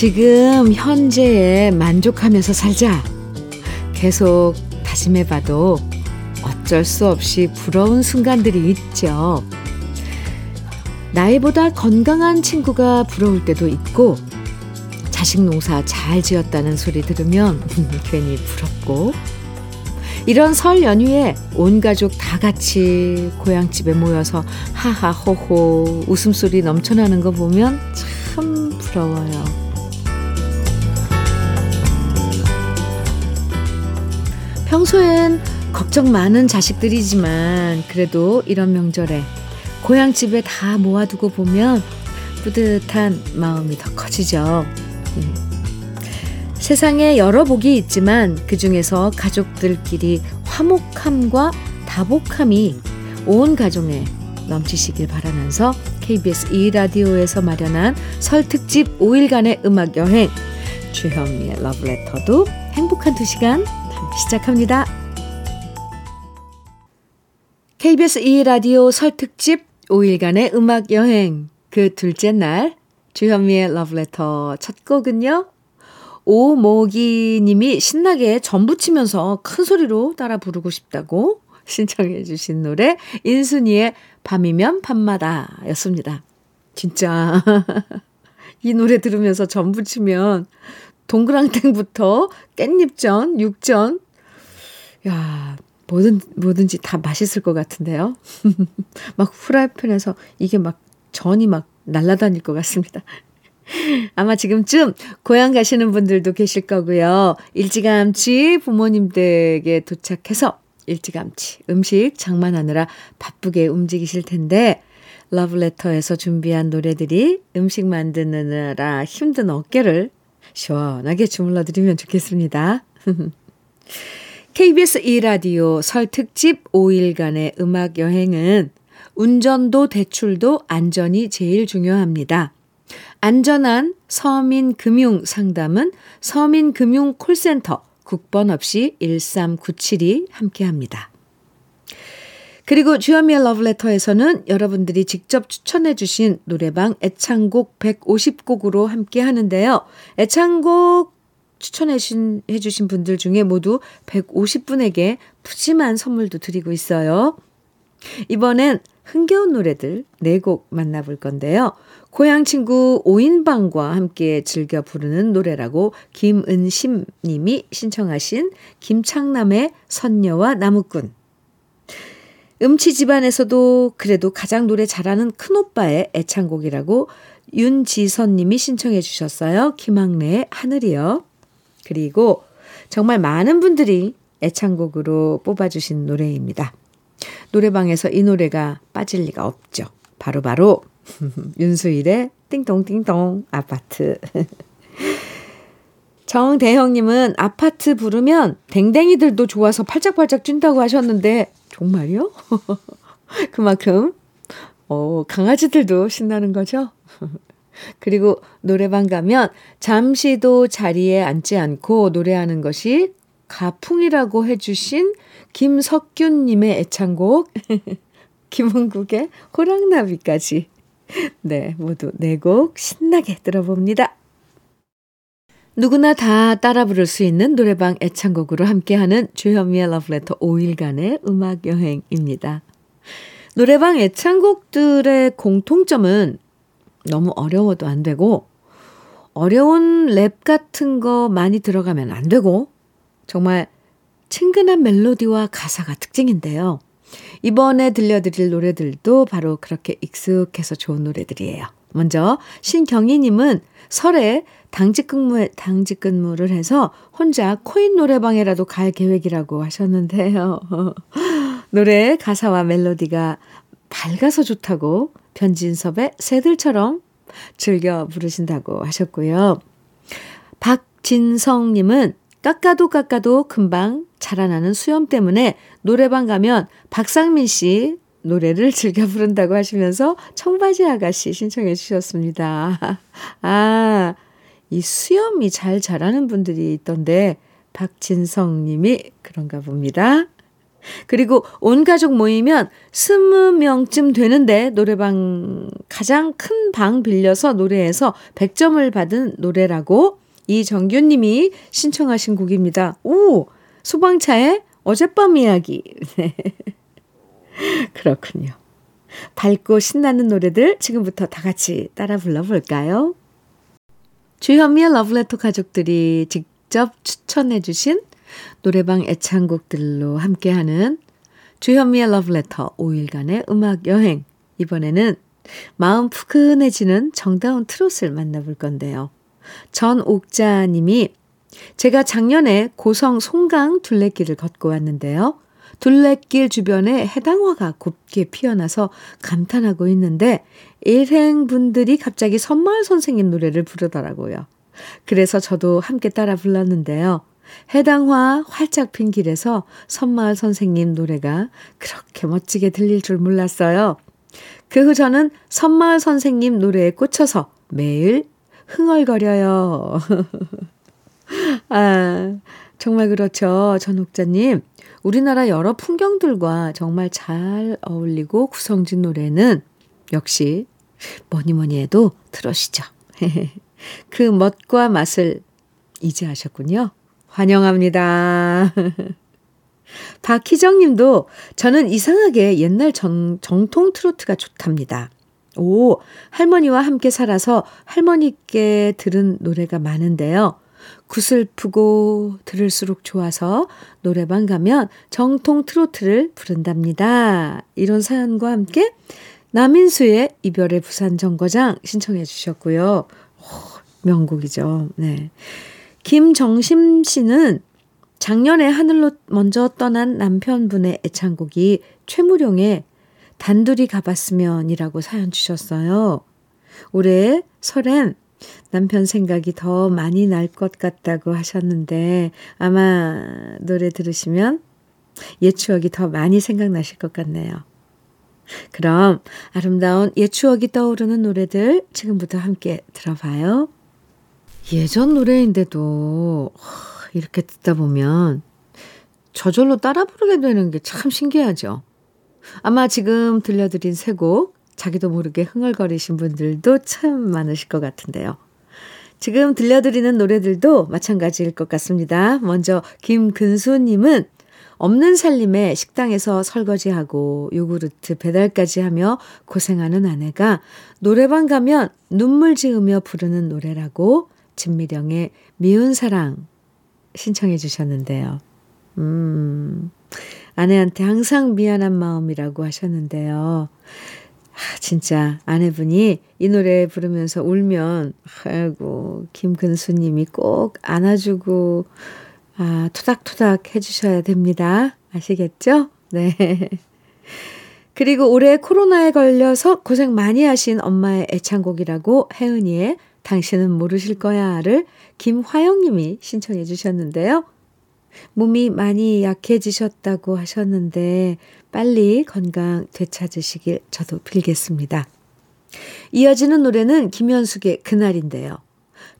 지금 현재에 만족하면서 살자. 계속 다짐해봐도 어쩔 수 없이 부러운 순간들이 있죠. 나이보다 건강한 친구가 부러울 때도 있고, 자식 농사 잘 지었다는 소리 들으면 괜히 부럽고, 이런 설 연휴에 온 가족 다 같이 고향집에 모여서 하하호호 웃음소리 넘쳐나는 거 보면 참 부러워요. 평소엔 걱정 많은 자식들이지만 그래도 이런 명절에 고향 집에 다 모아두고 보면 뿌듯한 마음이 더 커지죠. 음. 세상에 여러 복이 있지만 그 중에서 가족들끼리 화목함과 다복함이 온 가정에 넘치시길 바라면서 KBS 2라디오에서 마련한 설 특집 5일간의 음악 여행 주현미의 러브레터도 행복한 두 시간 시작합니다. KBS 2 라디오 설 특집 5일간의 음악 여행 그 둘째 날 주현미의 러브레터 첫 곡은요. 오모기 님이 신나게 전부 치면서 큰 소리로 따라 부르고 싶다고 신청해 주신 노래 인순이의 밤이면 밤마다 였습니다. 진짜 이 노래 들으면서 전부 치면 동그랑땡부터 깻잎전, 육전 야, 뭐든, 뭐든지 다 맛있을 것 같은데요. 막 후라이팬에서 이게 막 전이 막 날아다닐 것 같습니다. 아마 지금쯤 고향 가시는 분들도 계실 거고요. 일찌감치 부모님 댁에 도착해서 일찌감치 음식 장만하느라 바쁘게 움직이실 텐데 러브레터에서 준비한 노래들이 음식 만드느라 힘든 어깨를 시원하게 주물러 드리면 좋겠습니다. KBS 2라디오 설 특집 5일간의 음악 여행은 운전도 대출도 안전이 제일 중요합니다. 안전한 서민 금융 상담은 서민 금융 콜센터 국번 없이 1397이 함께 합니다. 그리고 주현미의 러브레터에서는 여러분들이 직접 추천해 주신 노래방 애창곡 150곡으로 함께 하는데요. 애창곡 추천해 주신 분들 중에 모두 150분에게 푸짐한 선물도 드리고 있어요. 이번엔 흥겨운 노래들 4곡 만나볼 건데요. 고향 친구 오인방과 함께 즐겨 부르는 노래라고 김은심 님이 신청하신 김창남의 선녀와 나무꾼. 음치 집안에서도 그래도 가장 노래 잘하는 큰오빠의 애창곡이라고 윤지선 님이 신청해 주셨어요. 김학래의 하늘이요. 그리고 정말 많은 분들이 애창곡으로 뽑아주신 노래입니다. 노래방에서 이 노래가 빠질 리가 없죠. 바로바로 바로 윤수일의 띵동띵동 아파트. 정대형님은 아파트 부르면 댕댕이들도 좋아서 팔짝팔짝 뛴다고 하셨는데 정말요? 그만큼 어, 강아지들도 신나는 거죠? 그리고 노래방 가면 잠시도 자리에 앉지 않고 노래하는 것이 가풍이라고 해주신 김석균님의 애창곡, 김원국의 호랑나비까지. 네, 모두 네 곡 신나게 들어봅니다. 누구나 다 따라 부를 수 있는 노래방 애창곡으로 함께하는 주현미의 러브레터 5일간의 음악 여행입니다. 노래방 애창곡들의 공통점은 너무 어려워도 안 되고, 어려운 랩 같은 거 많이 들어가면 안 되고, 정말 친근한 멜로디와 가사가 특징인데요. 이번에 들려드릴 노래들도 바로 그렇게 익숙해서 좋은 노래들이에요. 먼저 신경희님은 설에 당직 근무 당직 근무를 해서 혼자 코인 노래방에라도 갈 계획이라고 하셨는데요. 노래 가사와 멜로디가 밝아서 좋다고 변진섭의 새들처럼 즐겨 부르신다고 하셨고요. 박진성님은 깎아도 깎아도 금방 자라나는 수염 때문에 노래방 가면 박상민 씨 노래를 즐겨 부른다고 하시면서 청바지 아가씨 신청해 주셨습니다. 아, 이 수염이 잘 자라는 분들이 있던데 박진성 님이 그런가 봅니다. 그리고 온 가족 모이면 스무 명쯤 되는데 노래방 가장 큰 방 빌려서 노래해서 100점을 받은 노래라고 이정규 님이 신청하신 곡입니다. 오! 소방차의 어젯밤 이야기. 네. 그렇군요. 밝고 신나는 노래들 지금부터 다 같이 따라 불러볼까요? 주현미의 러브레터 가족들이 직접 추천해 주신 노래방 애창곡들로 함께하는 주현미의 러브레터 5일간의 음악 여행. 이번에는 마음 푸근해지는 정다운 트롯을 만나볼 건데요. 전옥자 님이 제가 작년에 고성 송강 둘레길을 걷고 왔는데요. 둘레길 주변에 해당화가 곱게 피어나서 감탄하고 있는데 일행 분들이 갑자기 선마을 선생님 노래를 부르더라고요. 그래서 저도 함께 따라 불렀는데요. 해당화 활짝 핀 길에서 선마을 선생님 노래가 그렇게 멋지게 들릴 줄 몰랐어요. 그 후 저는 선마을 선생님 노래에 꽂혀서 매일 흥얼거려요. 아, 정말 그렇죠. 전옥자님. 우리나라 여러 풍경들과 정말 잘 어울리고 구성진 노래는 역시 뭐니 뭐니 해도 들으시죠. 그 멋과 맛을 이제 하셨군요. 환영합니다. 박희정 님도 저는 이상하게 옛날 정, 정통 트로트가 좋답니다. 오, 할머니와 함께 살아서 할머니께 들은 노래가 많은데요. 구슬프고 들을수록 좋아서 노래방 가면 정통 트로트를 부른답니다. 이런 사연과 함께 남인수의 이별의 부산 정거장 신청해 주셨고요. 오, 명곡이죠. 네. 김정심 씨는 작년에 하늘로 먼저 떠난 남편분의 애창곡이 최무룡의 단둘이 가봤으면이라고 사연 주셨어요. 올해 설엔 남편 생각이 더 많이 날 것 같다고 하셨는데 아마 노래 들으시면 옛 추억이 더 많이 생각나실 것 같네요. 그럼 아름다운 옛 추억이 떠오르는 노래들 지금부터 함께 들어봐요. 예전 노래인데도 이렇게 듣다 보면 저절로 따라 부르게 되는 게 참 신기하죠. 아마 지금 들려드린 세 곡 자기도 모르게 흥얼거리신 분들도 참 많으실 것 같은데요. 지금 들려드리는 노래들도 마찬가지일 것 같습니다. 먼저 김근수님은 없는 살림에 식당에서 설거지하고 요구르트 배달까지 하며 고생하는 아내가 노래방 가면 눈물 지으며 부르는 노래라고 진미령의 미운 사랑 신청해 주셨는데요. 음, 아내한테 항상 미안한 마음이라고 하셨는데요. 아, 진짜 아내분이 이 노래 부르면서 울면 아이고 김근수님이 꼭 안아주고 아 토닥토닥 해주셔야 됩니다. 아시겠죠? 네. 그리고 올해 코로나에 걸려서 고생 많이 하신 엄마의 애창곡이라고 혜은이의 당신은 모르실 거야를 김화영 님이 신청해 주셨는데요. 몸이 많이 약해지셨다고 하셨는데 빨리 건강 되찾으시길 저도 빌겠습니다. 이어지는 노래는 김현숙의 그날인데요.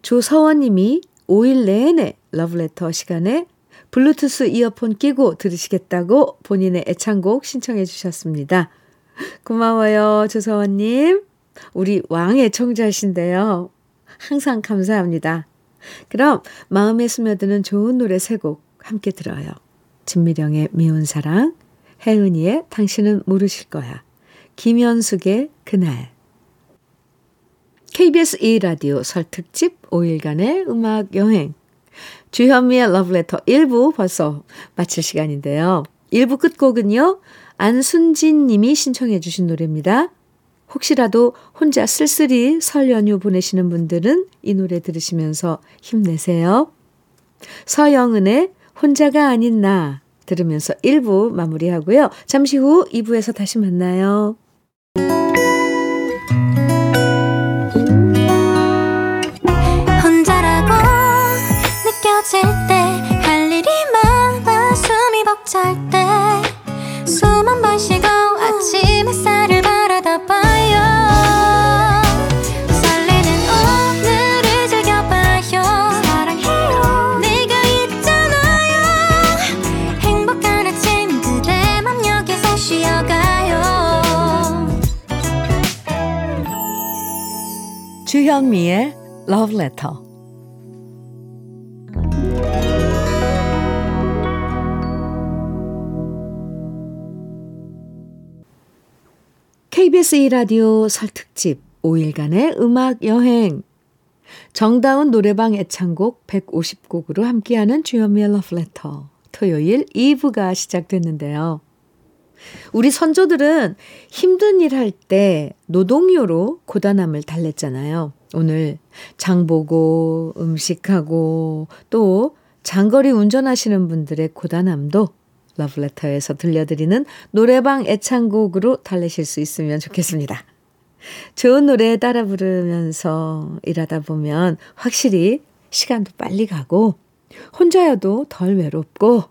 조서원 님이 5일 내내 러브레터 시간에 블루투스 이어폰 끼고 들으시겠다고 본인의 애창곡 신청해 주셨습니다. 고마워요, 조서원님. 우리 왕의 청자신데요. 항상 감사합니다. 그럼 마음에 스며드는 좋은 노래 세 곡 함께 들어요. 진미령의 미운 사랑, 혜은이의 당신은 모르실 거야, 김현숙의 그날. KBS 2라디오 설 특집 5일간의 음악 여행. 주현미의 러브레터 1부 벌써 마칠 시간인데요. 1부 끝곡은요. 안순진 님이 신청해 주신 노래입니다. 혹시라도 혼자 쓸쓸히 설 연휴 보내시는 분들은 이 노래 들으시면서 힘내세요. 서영은의 혼자가 아닌 나 들으면서 1부 마무리하고요. 잠시 후 2부에서 다시 만나요. 혼자라고 느껴질 때 할 일이 많아 숨이 벅찰 때 숨 한 번 쉬고 아침 햇살을 주현미의 Love Letter. KBS 2라디오 설 특집 5일간의 음악 여행. 정다운 노래방 애창곡 150곡으로 함께하는 주현미의 Love. 토요일 2부가 시작됐는데요. 우리 선조들은 힘든 일 할 때 노동요로 고단함을 달랬잖아요. 오늘 장 보고 음식하고 또 장거리 운전하시는 분들의 고단함도 러브레터에서 들려드리는 노래방 애창곡으로 달래실 수 있으면 좋겠습니다. 좋은 노래 따라 부르면서 일하다 보면 확실히 시간도 빨리 가고 혼자여도 덜 외롭고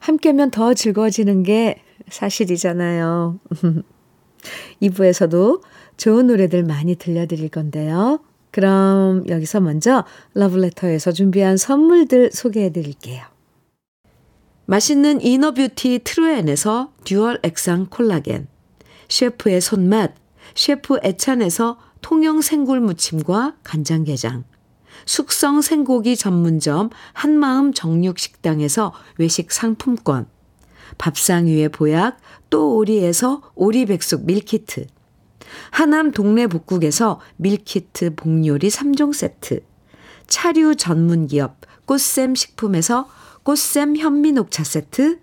함께면 더 즐거워지는 게 사실이잖아요. 2부에서도 좋은 노래들 많이 들려드릴 건데요. 그럼 여기서 먼저 러브레터에서 준비한 선물들 소개해 드릴게요. 맛있는 inner beauty 트루엔에서 dual 액상 콜라겐, 셰프의 손맛, 셰프 애찬에서 통영 생굴 무침과 간장게장, 숙성 생고기 전문점 한마음 정육식당에서 외식 상품권, 밥상 위의 보약 또 오리에서 오리백숙 밀키트, 하남 동네 복국에서 밀키트 복요리 3종 세트, 차류 전문 기업 꽃샘 식품에서 꽃샘 현미 녹차 세트,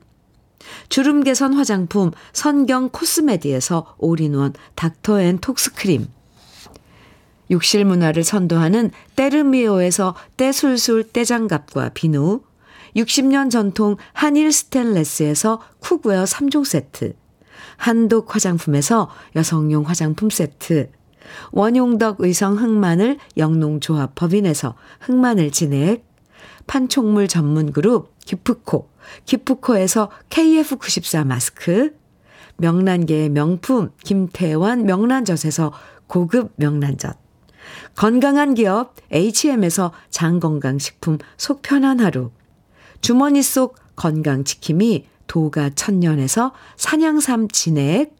주름 개선 화장품 선경 코스메디에서 올인원 닥터 앤 톡스크림, 욕실 문화를 선도하는 때르미오에서 때술술 때장갑과 비누, 60년 전통 한일 스텐레스에서 cookware 3종 세트, 한독 화장품에서 여성용 화장품 세트, 원용덕 의성 흑마늘 영농조합 법인에서 흑마늘 진액, 판촉물 전문 그룹 기프코, 기프코에서 KF94 마스크, 명란계의 명품 김태환 명란젓에서 고급 명란젓, 건강한 기업 HM에서 장건강식품 속편한 하루, 주머니 속 건강지킴이 도가 천년에서 산양삼 진액,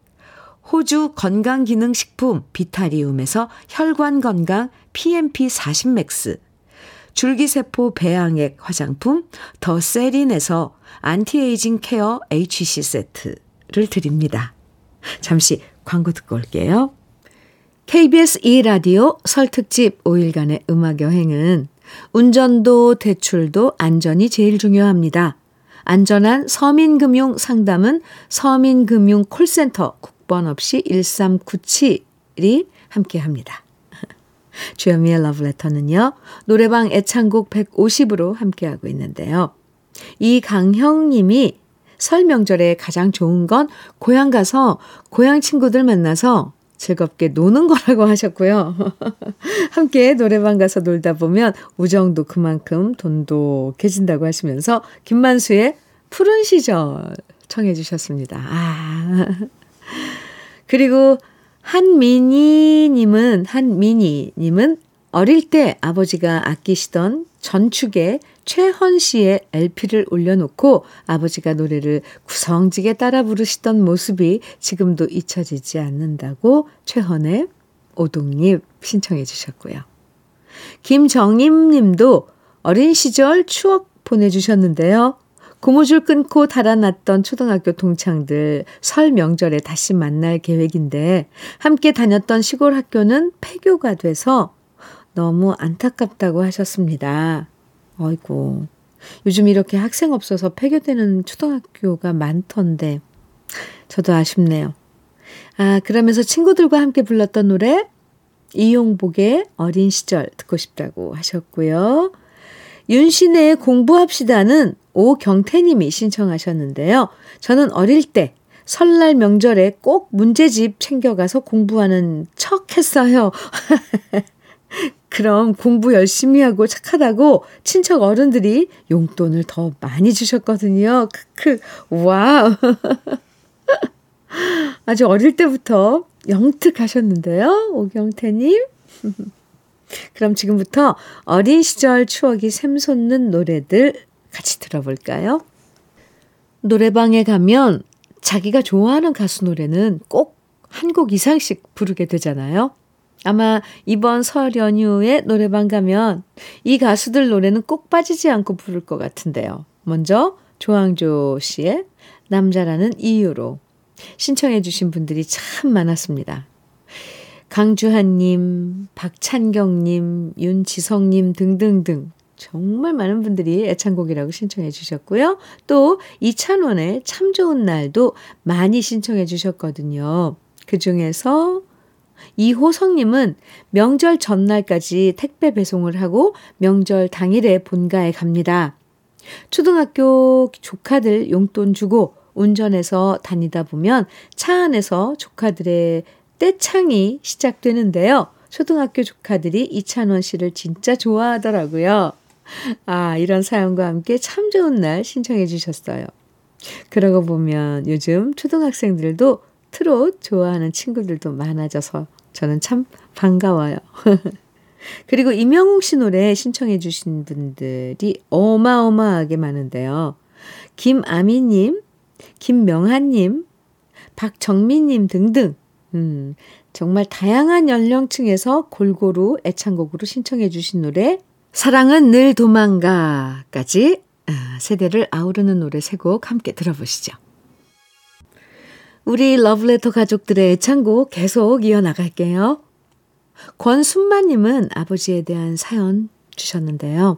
호주 건강기능식품 비타리움에서 혈관건강 PMP40 맥스, 줄기세포 배양액 화장품 더 세린에서 anti-aging care HC 세트를 드립니다. 잠시 광고 듣고 올게요. KBS 2라디오 설특집 5일간의 음악여행은 운전도 대출도 안전이 제일 중요합니다. 안전한 서민금융 상담은 서민금융 콜센터 국번 없이 1397이 함께 합니다. 주현미의 러브레터는요. 노래방 애창곡 150으로 함께하고 있는데요. 이강형 님이 설 명절에 가장 좋은 건 고향 가서 고향 친구들 만나서 즐겁게 노는 거라고 하셨고요. 함께 노래방 가서 놀다 보면 우정도 그만큼 돈독해진다고 하시면서 김만수의 푸른 시절 청해 주셨습니다. 아. 그리고 한민희 님은, 한민희 님은 어릴 때 아버지가 아끼시던 전축에 최헌 씨의 LP를 올려놓고 아버지가 노래를 구성지게 따라 부르시던 모습이 지금도 잊혀지지 않는다고 최헌의 오동잎 신청해 주셨고요. 김정임 님도 어린 시절 추억 보내주셨는데요. 고무줄 끊고 달아났던 초등학교 동창들 설 명절에 다시 만날 계획인데 함께 다녔던 시골 학교는 폐교가 돼서 너무 안타깝다고 하셨습니다. 어이고. 요즘 이렇게 학생 없어서 폐교되는 초등학교가 많던데 저도 아쉽네요. 아, 그러면서 친구들과 함께 불렀던 노래 이용복의 어린 시절 듣고 싶다고 하셨고요. 윤신의 공부합시다는 오경태님이 신청하셨는데요. 저는 어릴 때 설날 명절에 꼭 문제집 챙겨가서 공부하는 척 했어요. 그럼 공부 열심히 하고 착하다고 친척 어른들이 용돈을 더 많이 주셨거든요. 크크, 와우. 아주 어릴 때부터 영특하셨는데요. 오경태님. 그럼 지금부터 어린 시절 추억이 샘솟는 노래들 같이 들어볼까요? 노래방에 가면 자기가 좋아하는 가수 노래는 꼭 한 곡 이상씩 부르게 되잖아요. 아마 이번 설 연휴에 노래방 가면 이 가수들 노래는 꼭 빠지지 않고 부를 것 같은데요. 먼저 조항조 씨의 남자라는 이유로 신청해 주신 분들이 참 많았습니다. 강주한님, 박찬경님, 윤지성님 등등등 정말 많은 분들이 애창곡이라고 신청해 주셨고요. 또 이찬원의 참 좋은 날도 많이 신청해 주셨거든요. 그 중에서 이호성님은 명절 전날까지 택배 배송을 하고 명절 당일에 본가에 갑니다. 초등학교 조카들 용돈 주고 운전해서 다니다 보면 차 안에서 조카들의 떼창이 시작되는데요. 초등학교 조카들이 이찬원 씨를 진짜 좋아하더라고요. 아, 이런 사연과 함께 참 좋은 날 신청해 주셨어요. 그러고 보면 요즘 초등학생들도 트롯 좋아하는 친구들도 많아져서 저는 참 반가워요. 그리고 임영웅 씨 노래 신청해 주신 분들이 어마어마하게 많은데요. 김아미님, 김명한님, 박정민님 등등, 음, 정말 다양한 연령층에서 골고루 애창곡으로 신청해 주신 노래, 사랑은 늘 도망가까지 아, 세대를 아우르는 노래 세 곡 함께 들어보시죠. 우리 러브레터 가족들의 애창곡 계속 이어나갈게요. 권순마님은 아버지에 대한 사연 주셨는데요.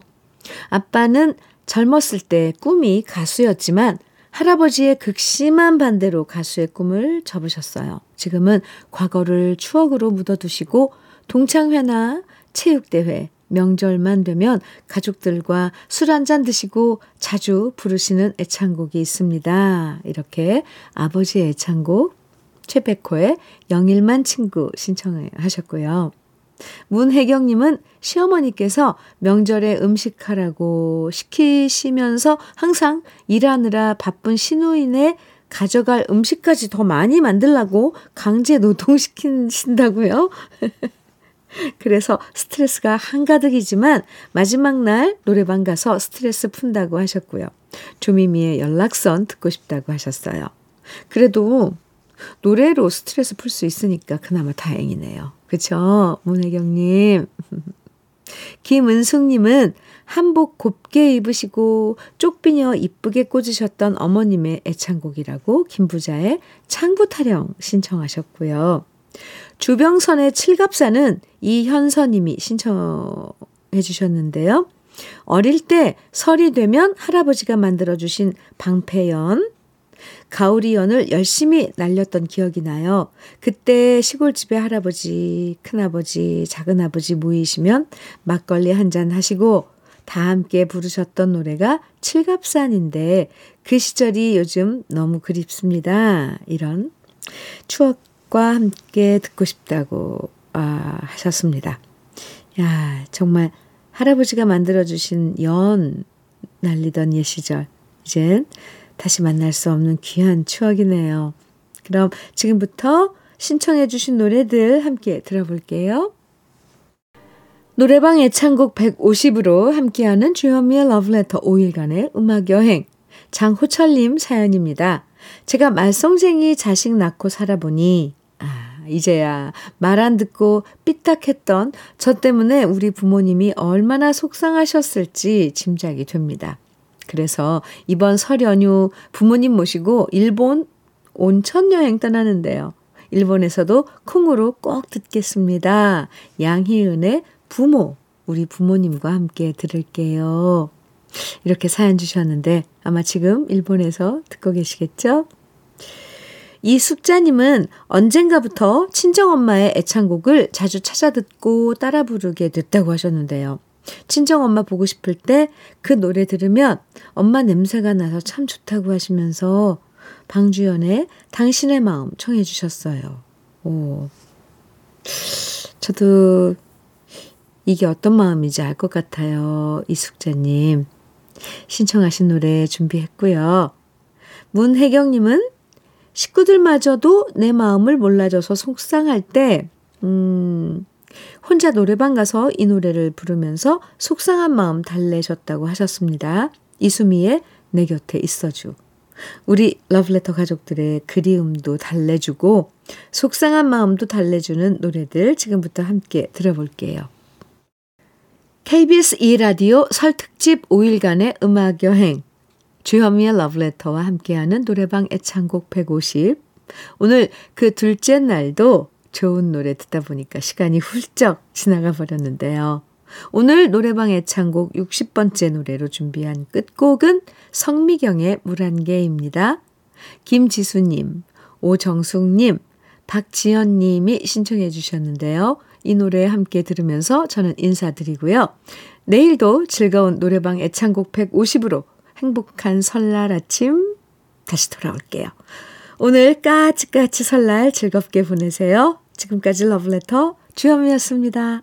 아빠는 젊었을 때 꿈이 가수였지만 할아버지의 극심한 반대로 가수의 꿈을 접으셨어요. 지금은 과거를 추억으로 묻어두시고 동창회나 체육대회, 명절만 되면 가족들과 술 한 잔 드시고 자주 부르시는 애창곡이 있습니다. 이렇게 아버지의 애창곡 최백호의 영일만 친구 신청하셨고요. 문혜경님은 시어머니께서 명절에 음식하라고 시키시면서 항상 일하느라 바쁜 신우인의 가져갈 음식까지 더 많이 만들라고 강제 노동시키신다고요? 그래서 스트레스가 한가득이지만 마지막 날 노래방 가서 스트레스 푼다고 하셨고요. 조미미의 연락선 듣고 싶다고 하셨어요. 그래도 노래로 스트레스 풀 수 있으니까 그나마 다행이네요. 그쵸? 문혜경님. 김은숙님은 한복 곱게 입으시고 쪽비녀 이쁘게 꽂으셨던 어머님의 애창곡이라고 김부자의 창부 타령 신청하셨고요. 주병선의 칠갑사는 이현서님이 신청해 주셨는데요. 어릴 때 설이 되면 할아버지가 만들어주신 방패연, 가오리 연을 열심히 날렸던 기억이 나요. 그때 시골집에 할아버지, 큰아버지, 작은아버지 모이시면 막걸리 한 잔 하시고 다 함께 부르셨던 노래가 칠갑산인데 그 시절이 요즘 너무 그립습니다. 이런 추억 과 함께 듣고 싶다고 아, 하셨습니다. 야, 정말 할아버지가 만들어주신 연 날리던 옛 시절. 이젠 다시 만날 수 없는 귀한 추억이네요. 그럼 지금부터 신청해 주신 노래들 함께 들어볼게요. 노래방 애창곡 150으로 함께하는 주현미의 러브레터 5일간의 음악여행 장호철님 사연입니다. 제가 말썽쟁이 자식 낳고 살아보니 이제야 말 안 듣고 삐딱했던 저 때문에 우리 부모님이 얼마나 속상하셨을지 짐작이 됩니다. 그래서 이번 설 연휴 부모님 모시고 일본 온천 여행 떠나는데요. 일본에서도 콩으로 꼭 듣겠습니다. 양희은의 부모, 우리 부모님과 함께 들을게요. 이렇게 사연 주셨는데 아마 지금 일본에서 듣고 계시겠죠? 이 숙자님은 언젠가부터 친정엄마의 애창곡을 자주 찾아 듣고 따라 부르게 됐다고 하셨는데요. 친정엄마 보고 싶을 때 그 노래 들으면 엄마 냄새가 나서 참 좋다고 하시면서 방주연의 당신의 마음 청해 주셨어요. 오. 저도 이게 어떤 마음인지 알 것 같아요. 이숙자님. 신청하신 노래 준비했고요. 문혜경님은 식구들마저도 내 마음을 몰라줘서 속상할 때, 음, 혼자 노래방 가서 이 노래를 부르면서 속상한 마음 달래셨다고 하셨습니다. 이수미의 내 곁에 있어주. 우리 러브레터 가족들의 그리움도 달래주고 속상한 마음도 달래주는 노래들 지금부터 함께 들어볼게요. KBS 2라디오 설 특집 5일간의 음악여행 주현미의 러브레터와 함께하는 노래방 애창곡 150 오늘 그 둘째 날도 좋은 노래 듣다 보니까 시간이 훌쩍 지나가 버렸는데요. 오늘 노래방 애창곡 60번째 노래로 준비한 끝곡은 성미경의 물안개입니다. 김지수님, 오정숙님, 박지연님이 신청해 주셨는데요. 이 노래 함께 들으면서 저는 인사드리고요. 내일도 즐거운 노래방 애창곡 150으로 행복한 설날 아침 다시 돌아올게요. 오늘 까치까치 설날 즐겁게 보내세요. 지금까지 러브레터 주현미였습니다.